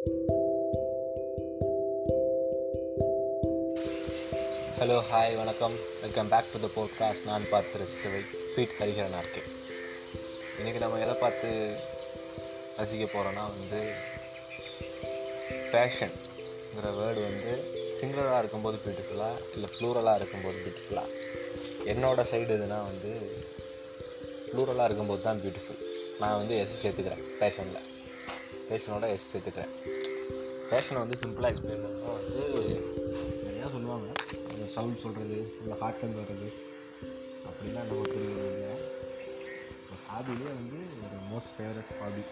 Hello hi வணக்கம். Welcome back to the podcast நான் பார்த்து ரசித்தவை. ஸ்வீட் ஹரிஹரனாக இருக்கேன் இன்றைக்கி நம்ம எதை பார்த்து ரசிக்க போகிறோன்னா வந்து பேஷன்ங்கிற வேர்டு வந்து சிங்குலராக இருக்கும்போது பியூட்டிஃபுல்லாக இல்லை ப்ளூரலாக இருக்கும்போது பியூட்டிஃபுல்லாக என்னோடய சைடு எதுனா வந்து ப்ளூரலாக இருக்கும்போது தான் பியூட்டிஃபுல் நான் வந்து எஸ் சேர்த்துக்கிறேன் பேஷனில் பேஷனோட எஸ் சேர்த்துக்கிறேன். பேஷனை வந்து சிம்பிளாக எக்ஸ்பிளைன் பண்ணால் வந்து நிறையா சொல்லுவாங்க. அந்த சவுண்ட் சொல்கிறது இல்லை ஹார்ட்டன் வர்றது அப்படிலாம் நம்ம புரியுது ஹாபிலே வந்து ஒரு மோஸ்ட் ஃபேவரட் ஹாபி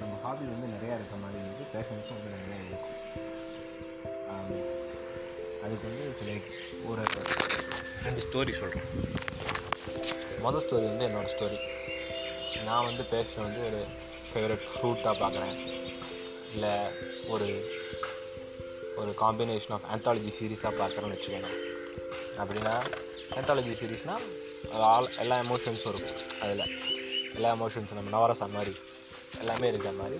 நம்ம ஹாபி வந்து நிறையா இருக்க மாதிரி இருக்குது. பேஷன்ஸும் வந்து நிறையா இருக்கும் அதுக்கு வந்து சில ஒரு ரெண்டு ஸ்டோரி சொல்கிறேன் மொதல் ஸ்டோரி வந்து என்னோடய ஸ்டோரி நான் வந்து பேஷன் வந்து ஒரு ஃபேவரட் ஃப்ரூட்டாக பார்க்குறேன். இல்லை ஒரு ஒரு காம்பினேஷன் ஆஃப் ஆந்தாலஜி சீரீஸாக பார்க்குறேன்னு வச்சுக்கோங்க. அப்படின்னா ஆந்தாலஜி சீரீஸ்னால் ஆல் எல்லா எமோஷன்ஸும் இருக்கும் அதில். எல்லா எமோஷன்ஸும் நம்ம நவரசா மாதிரி எல்லாமே இருக்கிற மாதிரி.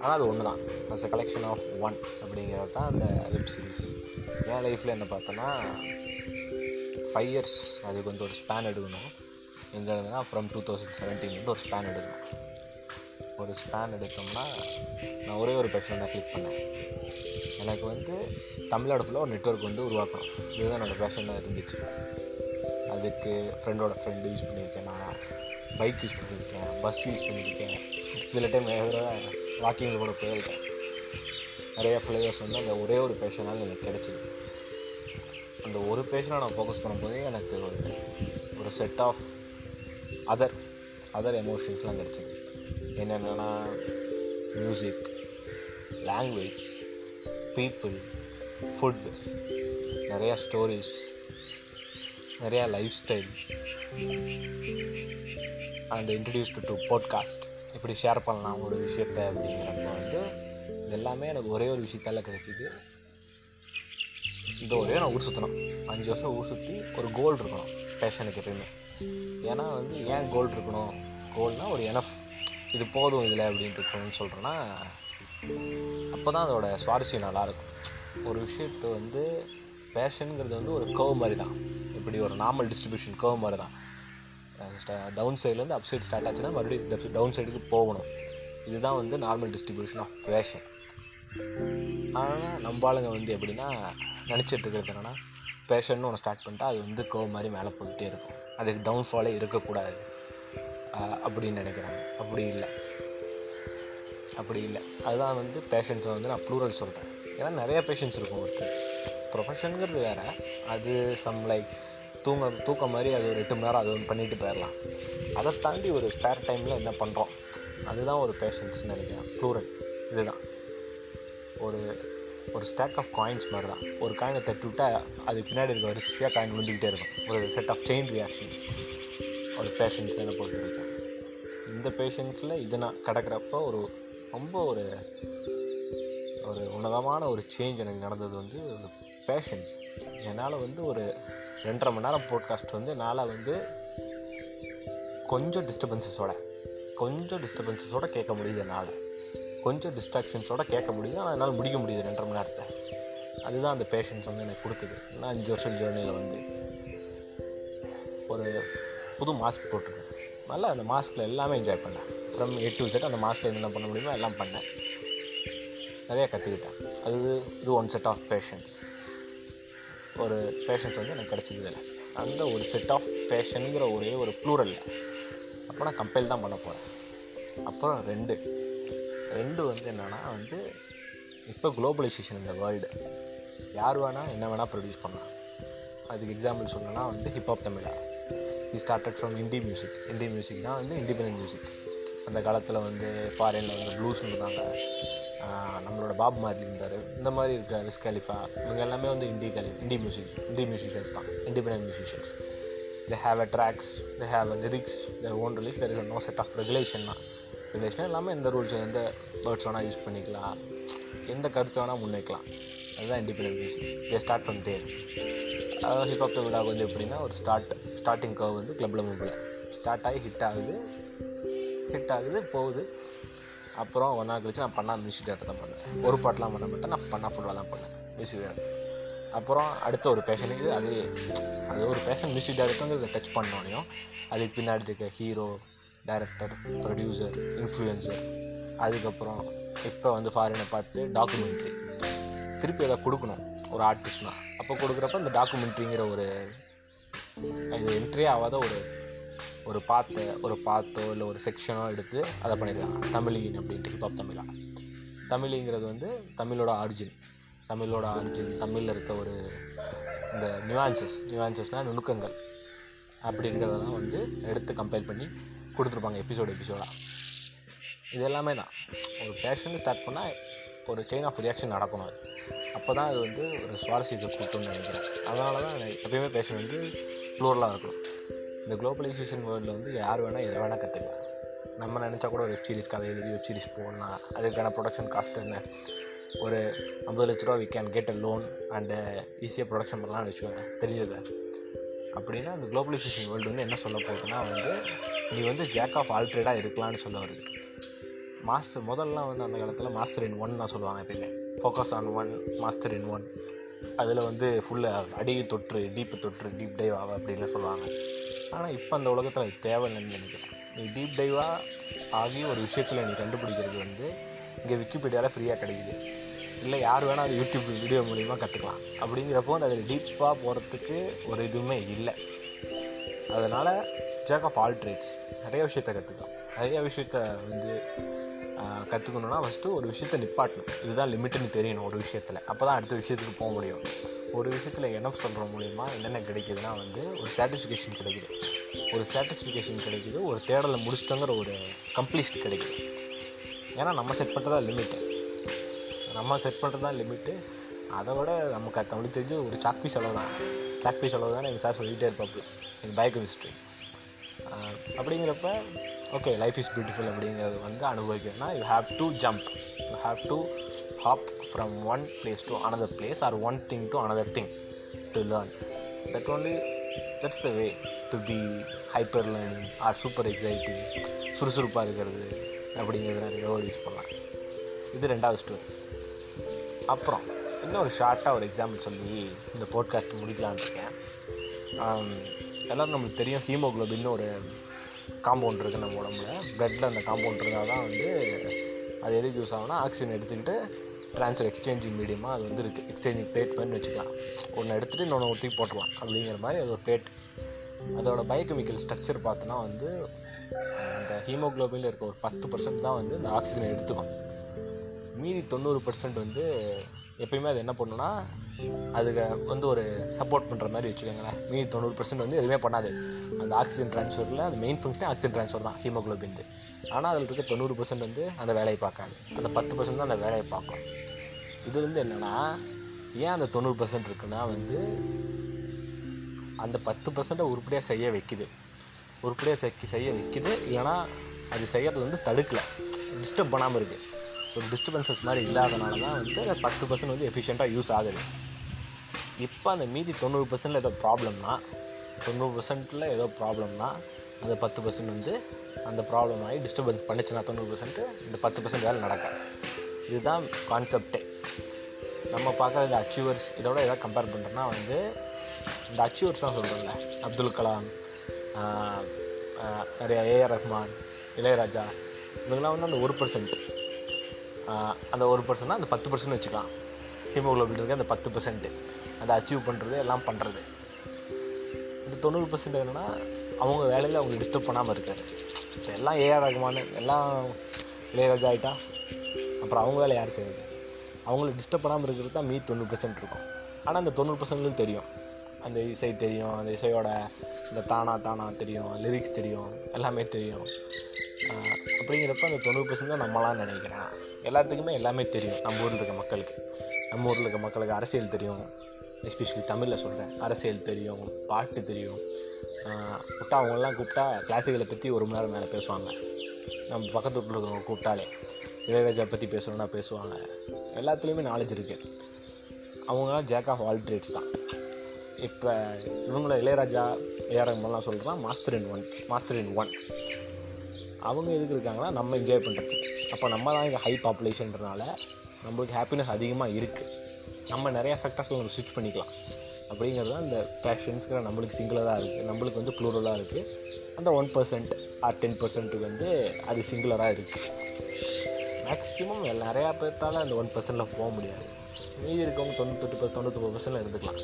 ஆனால் அது ஒன்று தான் as a collection of one அப்படிங்கிறது தான் அந்த வெப் சீரிஸ் என் லைஃப்பில் என்ன பார்த்தோன்னா ஃபைவ் இயர்ஸ் அதுக்கு வந்து ஒரு ஸ்பேன் எடுக்கணும். எங்கே இருந்ததுன்னா ஃப்ரம் டூ தௌசண்ட் செவன்டீன்லேருந்து ஒரு ஸ்பேன் எடுக்கணும். ஒரு ஸ்பேன் எடுத்தோம்னா நான் ஒரே ஒரு பேஷன் தான் கிளிக் பண்ணேன். எனக்கு வந்து தமிழ்நாடு ஃபுல்லாக ஒரு நெட்வொர்க் வந்து உருவாக்கணும். இதுதான் என்னோடய பேஷனாக இருந்துச்சு. அதுக்கு ஃப்ரெண்டோட ஃப்ரெண்டு யூஸ் பண்ணியிருக்கேன். நான் பைக் யூஸ் பண்ணியிருக்கேன் பஸ் யூஸ் பண்ணியிருக்கேன். சில டைம் வேறு வாக்கிங்கில் கூட போயிருக்கேன். நிறைய ஃப்ளேவர்ஸ் வந்து அந்த ஒரே ஒரு பேஷனால் எனக்கு கிடச்சிது. அந்த ஒரு பேஷனை நான் ஃபோக்கஸ் பண்ணும்போதே எனக்கு ஒரு ஒரு செட் ஆஃப் அதர் அதர் எமோஷன்ஸ்லாம் கிடச்சிது. என்னென்னா மியூசிக் லாங்குவேஜ் பீப்புள் ஃபுட் நிறையா ஸ்டோரிஸ் நிறையா life style and introduced to podcast இப்படி ஷேர் பண்ணலாம் ஒரு விஷயத்த அப்படிங்கிறப்ப வந்து இது எல்லாமே எனக்கு ஒரே ஒரு விஷயத்தால் கிடச்சிது. இந்த ஒரே நான் ஊர் சுற்றணும் அஞ்சு வருஷம் ஊர் சுற்றி ஒரு கோல் இருக்கணும் பேஷனுக்கு எப்பயுமே. ஏன்னா வந்து ஏன் கோல் இருக்கணும்? கோல்னால் ஒரு எனஃப் இது போதும் இதில் அப்படின்ட்டு இருக்கணும்னு சொல்கிறேன்னா அப்போ தான் அதோட சுவாரஸ்யம் நல்லாயிருக்கும். ஒரு விஷயத்தை வந்து பேஷனுங்கிறது வந்து ஒரு கர்வ் மாதிரி தான் இப்படி ஒரு நார்மல் டிஸ்ட்ரிபியூஷன் கர்வ் மாதிரி தான் டவுன் சைட்லேருந்து அப் சைடு ஸ்டார்ட் ஆச்சுன்னா மறுபடியும் டவுன் சைடுக்கு போகணும். இதுதான் வந்து நார்மல் டிஸ்ட்ரிபியூஷன் ஆஃப் பேஷன் ஆனால் நம்ம ஆளுங்க வந்து எப்படின்னா நினச்சிட்டு இருக்கிறது என்னென்னா பேஷன் ஒன்று ஸ்டார்ட் பண்ணிட்டா அது வந்து கர்வ் மாதிரி மேலே போயிட்டே இருக்கும். அதுக்கு டவுன்ஃபாலே இருக்கக்கூடாது. அப்படின்னு நினைக்கிறாங்க. அப்படி இல்லை. அப்படி இல்லை. அதுதான் வந்து பேஷன்ஸை வந்து நான் ப்ளூரல் சொல்கிறேன் ஏன்னா நிறைய பேஷன்ஸ் இருக்கும் ஒருத்தர். ப்ரொஃபஷனுங்கிறது வேறு. அது சம் லைக் தூங்க தூக்கம் மாதிரி அது ஒரு எட்டு மணி நேரம் அது ஒன்று பண்ணிட்டு போயிடலாம். அதை தாண்டி ஒரு ஸ்பேர் டைமில் என்ன பண்ணுறோம் அதுதான் ஒரு பேஷன்ஸ்னு நினைக்கிறேன். ப்ளூரல் இதுதான். ஒரு ஒரு ஸ்டாக் ஆஃப் காயின்ஸ் மாதிரி தான் ஒரு காயினை தட்டி விட்டால் அதுக்கு பின்னாடி இருக்க வரிசையாக காயின் விழுந்துக்கிட்டே இருக்கும். ஒரு செட் ஆஃப் செயின் ரியாக்ஷன்ஸ் ஒரு பேஷன்ஸ் என்ன பொறுத்து இந்த பேஷன்ஸில் இது நான் கிடக்கிறப்ப ஒரு ரொம்ப ஒரு ஒரு உன்னதமான ஒரு சேஞ்ச் எனக்கு நடந்தது வந்து ஒரு பேஷன்ஸ் என்னால் வந்து ஒரு ரெண்டரை மணி நேரம் போட்காஸ்ட் வந்து என்னால் வந்து கொஞ்சம் டிஸ்டர்பன்சஸோட கொஞ்சம் டிஸ்டர்பன்சஸோட கேட்க முடியுது என்னால். கொஞ்சம் டிஸ்ட்ராக்ஷன்ஸோட கேட்க முடியுது. ஆனால் என்னால் முடிக்க முடியுது ரெண்டரை மணி நேரத்தை. அதுதான் அந்த பேஷன்ஸ் வந்து எனக்கு கொடுத்தது நான் அஞ்சு வருஷம் ஜேர்னியில் வந்து ஒரு புது மாஸ்க் போட்டிருக்கேன். நல்லா அந்த மாஸ்கில் எல்லாமே என்ஜாய் பண்ணேன். ஃப்ரம் எட் டு செட் அந்த மாஸ்கில் என்னென்ன பண்ண முடியுமோ எல்லாம் பண்ணேன். நிறையா கற்றுக்கிட்டேன் அது இது ஒன் செட் ஆஃப் பேஷன்ஸ் ஒரு பேஷன்ஸ் வந்து எனக்கு கிடச்சிது இல்லை அந்த ஒரு செட் ஆஃப் பேஷனுங்கிற ஒரே ஒரு ப்ளூரலில் அப்போ நான் கம்பேர் தான் பண்ண போகிறேன் அப்புறம் ரெண்டு. ரெண்டு வந்து என்னென்னா வந்து இப்போ குளோபலைசேஷன் இந்த வேர்ல்டு யார் வேணால் என்ன வேணால் ப்ரொடியூஸ் பண்ணலாம். அதுக்கு எக்ஸாம்பிள் சொல்லணும்னா வந்து hip hop Tamizha he started from indie music indie மியூசிக்னால் வந்து இண்டிபெண்ட் மியூசிக் அந்த காலத்தில் வந்து ஃபாரினில் வந்து ப்ளூஸ் இருந்தாங்க. நம்மளோட பாப் மாதிரி இருந்தார். இந்த மாதிரி இருக்க ரிஸ் கலிஃபா இவங்க எல்லாமே வந்து இண்டி கலி இண்டி மியூசிக் இண்டி மியூசிஷியன்ஸ் தான். Independent musicians they have a tracks they have a lyrics they own release there is no set of regulation தான். ரெகுலேஷன் இல்லாமல் எந்த ரூல்ஸ் எந்த வேர்ட்ஸ் வேணால் யூஸ் பண்ணிக்கலாம். எந்த கருத்து வேணால் முன்வைக்கலாம். அதுதான் independent music start from there அதாவது ஹிப்ஹாப் விழாவுக்கு வந்து எப்படின்னா ஒரு ஸ்டார்ட் ஸ்டார்டிங் கர்வ் வந்து கிளப்பில் மூப்பில் ஸ்டார்ட் ஆகி ஹிட் ஆகுது. ஹிட் ஆகுது போகுது. அப்புறம் ஒன் கழிச்சு நான் பண்ணா மியூசிக் டேரக்டர் தான் பண்ணேன் ஒரு பாட்டெலாம் பண்ண மாட்டேன் நான் பண்ணா ஃபுல்லாக தான் பண்ணேன் மியூசிக் டேரக்டர் அப்புறம் அடுத்த ஒரு பேஷனுக்கு அது அது ஒரு பேஷன் மியூசிக் டேரக்டருங்கிறத டச் பண்ணோனையும் அதுக்கு பின்னாடி இருக்க ஹீரோ டேரக்டர் ப்ரொடியூசர் இன்ஃப்ளூயன்சர் அதுக்கப்புறம் இப்போ வந்து ஃபாரினை பார்த்து டாக்குமெண்ட்ரி திருப்பி அதை கொடுக்கணும் ஒரு ஆர்டிஸ்ட்னா அப்போ கொடுக்குறப்ப இந்த டாக்குமெண்ட்ரிங்கிற ஒரு இது என்ட்ரி ஆகாத ஒரு ஒரு பாத்தை ஒரு பாத்தோ இல்லை ஒரு செக்ஷனோ எடுத்து அதை பண்ணிடலாம். தமிழின் அப்படின்ட்டு ஹிப்ஹாப் தமிழா. தமிழிங்கிறது வந்து தமிழோட ஆரிஜின் தமிழோட ஆரிஜின் தமிழில் இருக்க ஒரு இந்த நியூவான்சஸ் நியூவான்சஸ்னால் நுணுக்கங்கள். அப்படிங்கிறதெல்லாம் வந்து எடுத்து கம்பைல் பண்ணி கொடுத்துருப்பாங்க எபிசோடு எபிசோடாக இது எல்லாமே தான். ஒரு பேஷன் ஸ்டார்ட் பண்ணால் ஒரு செயின் ஆஃப் ரியாக்ஷன் நடக்கணும். அது அப்போ தான் அது வந்து ஒரு சுவாரஸ்யத்தை கொடுத்துன்னு நினைக்கிறேன். அதனால தான் எப்பயுமே பேஷன் வந்து ப்ளூரலாக இருக்கணும். இந்த குளோபலைசேஷன் வேர்ல்டில் வந்து யார் வேணால் எதை வேணால் கற்றுக்கலாம் நம்ம நினச்சா கூட வெப் சீரிஸ் கதை எழுதி வெப் சீரிஸ் போடலாம். அதுக்கான ப்ரொடக்ஷன் காஸ்ட் என்ன? ஒரு ஐம்பது லட்ச ரூபா we can get a loan and ஈஸியாக ப்ரொடக்ஷன் பண்ணலாம்னு வச்சுக்கோங்க. தெரிஞ்சது? அப்படின்னா அந்த குளோபலைசேஷன் வேர்ல்டு வந்து என்ன சொல்ல போகுதுன்னா வந்து நீ வந்து ஜேக் ஆஃப் ஆல்ட்ரேடாக இருக்கலாம்னு சொல்ல வருது. மாஸ்டர் முதல்லாம் வந்து அந்த காலத்தில் மாஸ்டர் இன் ஒன் தான் சொல்லுவாங்க எப்பயுமே. Focus on one master in one அதில் வந்து ஃபுல்லாக அடி தொற்று டீப்பு தொற்று டீப் டைவ் ஆக அப்படின்னு சொல்லுவாங்க. ஆனால் இப்போ அந்த உலகத்தில் அது தேவையில்லைன்னு நினைக்கிறேன். நீ டீப் டைவாக ஆகி ஒரு விஷயத்தில் நீ கண்டுபிடிக்கிறது வந்து இங்கே விக்கிபீடியாவில் ஃப்ரீயாக கிடைக்குது. இல்லை யார் வேணால் அது யூடியூப் வீடியோ மூலிமா கற்றுக்கலாம் அப்படிங்கிறப்போ அதில் டீப்பாக போகிறதுக்கு ஒரு இதுவுமே இல்லை. அதனால் ஜேக் ஆஃப் ஆல் ட்ரேட்ஸ் நிறைய விஷயத்த கற்றுக்கலாம் நிறைய விஷயத்த வந்து கற்றுக்கணுன்னா ஃபஸ்ட்டு ஒரு விஷயத்த நிப்பாட்டணும். இதுதான் லிமிட்டுன்னு தெரியணும் ஒரு விஷயத்தில். அப்போ தான் அடுத்த விஷயத்துக்கு போக முடியும். ஒரு விஷயத்தில் என்ன சொல்கிற மூலிமா என்னென்ன கிடைக்குதுன்னா வந்து ஒரு சாட்டிஸ்ஃபிகேஷன் கிடைக்குது. ஒரு சாட்டிஸ்ஃபிகேஷன் கிடைக்குது ஒரு தேடலை முடிச்சிட்டோங்கிற ஒரு கம்ப்ளீஷன் கிடைக்குது. ஏன்னா நம்ம செட் பண்ணுறதா லிமிட்டு நம்ம செட் பண்ணுறது தான் லிமிட்டு அதை விட நமக்கு தமிழ் தெரிஞ்சு ஒரு சாக்பி செலவு தான் சாக்பி செலவு தான் எங்கள் சார் சொல்லிகிட்டே இருப்பாப்பு எங்கள் பயோகெமிஸ்ட்ரி அப்படிங்கிறப்ப ஓகே லைஃப் இஸ் பியூட்டிஃபுல் அப்படிங்கிறது வந்து அனுபவிக்கணும்னா you have to jump you have to hop from one place to another place or one thing to another thing to learn that only that's the way to be hyper learning or super exciting சுறுசுறுப்பாக இருக்கிறது அப்படிங்கிறது நிறைய word use பண்ணலாம். இது ரெண்டாவது story அப்புறம் இன்னும் ஒரு ஷார்ட்டாக ஒரு எக்ஸாம்பிள் சொல்லி இந்த போட்காஸ்ட் முடிக்கலான்னு இருக்கேன். Um, எல்லோரும் நம்மளுக்கு தெரியும் ஹீமோக்ளோபின்னு ஒரு காம்பவுண்ட் இருக்குது நம்ம உடம்புல. ப்ளட்டில் அந்த காம்பவுண்ட் இருந்தால் தான் வந்து அது எதுக்கு யூஸ் ஆகும்னா ஆக்சிஜன் எடுத்துக்கிட்டு ட்ரான்ஸ்ஃபர் எக்ஸ்சேஞ்சிங் மீடியமாக அது வந்து இருக்குது எக்ஸ்சேஞ்சிங் பிளேட் பண்ணி வச்சுக்கலாம். ஒன்று எடுத்துகிட்டு இன்னொன்று ஊற்றி போட்டுருலாம் அப்படிங்கிற மாதிரி அது ஒரு பிளேட் அதோட பயோகெமிக்கல் ஸ்ட்ரக்சர் பார்த்தோன்னா வந்து அந்த ஹீமோக்ளோபினில் இருக்க ஒரு பத்து பர்சன்ட் தான் வந்து இந்த ஆக்சிஜனை எடுத்துக்கும். மீதி தொண்ணூறு பர்சன்ட் வந்து எப்பயுமே அது என்ன பண்ணுன்னா அதுக்கு வந்து ஒரு சப்போர்ட் பண்ணுற மாதிரி வச்சுக்கோங்களேன். மீதி தொண்ணூறு பர்சன்ட் வந்து எதுவுமே பண்ணாது. அந்த ஆக்சிஜன் ட்ரான்ஸ்ஃபரில் அந்த மெயின் ஃபங்க்ஷனே ஆக்சிஜன் ட்ரான்ஸ்ஃபர் தான் ஹீமோக்ளோபின் ஆனால் அதில் இருக்க தொண்ணூறு பர்சன்ட் வந்து அந்த வேலையை பார்க்காது. அந்த பத்து பர்சன்ட் தான் அந்த வேலையை பார்க்கும். இது வந்து என்னென்னா ஏன் அந்த தொண்ணூறு பர்சன்ட் இருக்குன்னா வந்து அந்த பத்து பர்சண்ட்டை உருப்படியாக செய்ய வைக்குது. உருப்படியாக செய்ய வைக்குது. இல்லைனா அது செய்கிறது வந்து தடுக்கலை. டிஸ்டர்ப் பண்ணாமல் இருக்குது ஒரு டிஸ்டர்பன்சஸ் மாதிரி இல்லாதனால தான் வந்து அந்த பத்து பர்சன்ட் வந்து எஃபிஷியண்ட்டாக யூஸ் ஆகுது. இப்போ அந்த மீதி தொண்ணூறு பர்சன்டில் ஏதோ ப்ராப்ளம்னா தொண்ணூறு பர்சன்ட்டில் ஏதோ ப்ராப்ளம்னா அந்த பத்து பர்சன்ட் வந்து அந்த ப்ராப்ளம் ஆகி டிஸ்டர்பன்ஸ் பண்ணிச்சுன்னா தொண்ணூறு பர்சன்ட்டு இந்த பத்து பர்சன்ட் வேலை நடக்காது இதுதான் கான்செப்டே நம்ம பார்க்குறது அச்சீவர்ஸ் இதோட எதாவது கம்பேர் பண்ணுறோன்னா வந்து இந்த அச்சீவர்ஸ்லாம் சொல்கிறோம்ல அப்துல் கலாம் நிறைய ஏஆர் ரஹ்மான் இளையராஜா இவங்கெல்லாம் வந்து அந்த ஒரு பர்சன்ட் அந்த ஒரு பர்சன்ட் அந்த பத்து பர்சன்ட் வச்சுக்கலாம். ஹீமோக்ளோபின் இருக்க அந்த பத்து பர்சன்ட்டு அதை அச்சீவ் பண்ணுறது எல்லாம் பண்ணுறது இந்த தொண்ணூறு பர்சன்ட் என்னென்னா அவங்க வேலையில் அவங்க டிஸ்டர்ப் பண்ணாமல் இருக்காரு. இப்போ எல்லாம் ஏஆர் ரகுமான் எல்லாம் இளையராஜா ஆகிட்டா அப்புறம் அவங்க வேலை யார் செய்யுது? அவங்கள டிஸ்டர்ப் பண்ணாமல் இருக்கிறது தான் மீதி தொண்ணூறு பர்சன்ட் இருக்கும். ஆனால் அந்த தொண்ணூறு பர்சன்ட்லையும் தெரியும். அந்த இசை தெரியும் அந்த இசையோட இந்த தானா தானா தெரியும் லிரிக்ஸ் தெரியும் எல்லாமே தெரியும். அப்படிங்கிறப்ப அந்த தொண்ணூறு பர்சன்ட் தான் நம்மளாம் நினைக்கிறேன். எல்லாத்துக்குமே எல்லாமே தெரியும். நம்ம ஊரில் இருக்க மக்களுக்கு. நம்ம ஊரில் இருக்க மக்களுக்கு அரசியல் தெரியும். எஸ்பெஷலி தமிழில் சொல்கிறேன் அரசியல் தெரியும் பாட்டு தெரியும். கூப்பிட்டா அவங்களாம் கூப்பிட்டா கிளாசிக்கலை பற்றி ஒரு மணி நேரம் மேலே பேசுவாங்க. நம்ம பக்கத்து வீட்டில் இருக்கவங்க கூப்பிட்டாலே இளையராஜா பற்றி பேசணுன்னா பேசுவாங்க. எல்லாத்துலேயுமே நாலேஜ் இருக்குது அவங்களாம் ஜேக் ஆஃப் ஆல் ட்ரேட்ஸ் தான். இப்போ இவங்கள இளையராஜா ஏஆர் ரஹ்மான்லாம் சொல்கிறோம் master in one master in one அவங்க எதுக்கு இருக்காங்கன்னா நம்ம என்ஜாய் பண்ணுறதுக்கு அப்போ நம்ம தான் இங்கே ஹை பாப்புலேஷன்றனால நம்மளுக்கு ஹாப்பினஸ் அதிகமாக இருக்குது நம்ம நிறைய ஃபேக்டர்ஸில் நம்ம ஸ்விட்ச் பண்ணிக்கலாம். அப்படிங்கிறது தான் இந்த பேஷன்ஸ்கிற நம்மளுக்கு சிங்குலராக இருக்குது நம்மளுக்கு வந்து ப்ளூரலாக இருக்குது அந்த ஒன் பர்சன்ட் ஆர் டென் பர்சன்ட்டுக்கு வந்து அது சிங்குலராக இருக்குது மேக்ஸிமம் நிறையா பேர்த்தால் அந்த ஒன் பர்சன்டில் போக முடியாது. மீதி இருக்கவங்க தொண்ணூத்தெட்டு தொண்ணூத்தொம்பது பர்சன்டில் இருந்துக்கலாம்.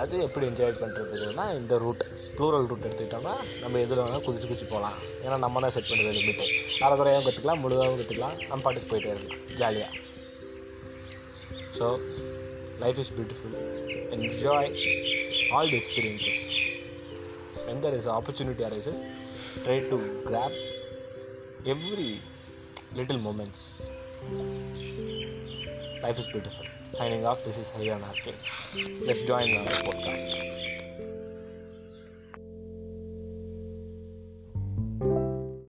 அது எப்படி என்ஜாய் பண்ணுறதுக்குன்னா இந்த ரூட் ப்ளூரல் ரூட் எடுத்துக்கிட்டோம்னா நம்ம எதில் வேணால் குதிச்சு குதிச்சு போகலாம் ஏன்னா நம்ம தான் செட் பண்ணுறது லிமிட்டு அரைக்குறையாகவும் கற்றுக்கலாம் முழுதாகவும் கற்றுக்கலாம் நம்ம பாட்டுக்கு போயிட்டே இருக்கலாம் ஜாலியாக so life is beautiful enjoy all the experiences when there is opportunity arises try to grab every little moments. Life is beautiful. Signing off this is Hariana Arcade. Let's join our podcast.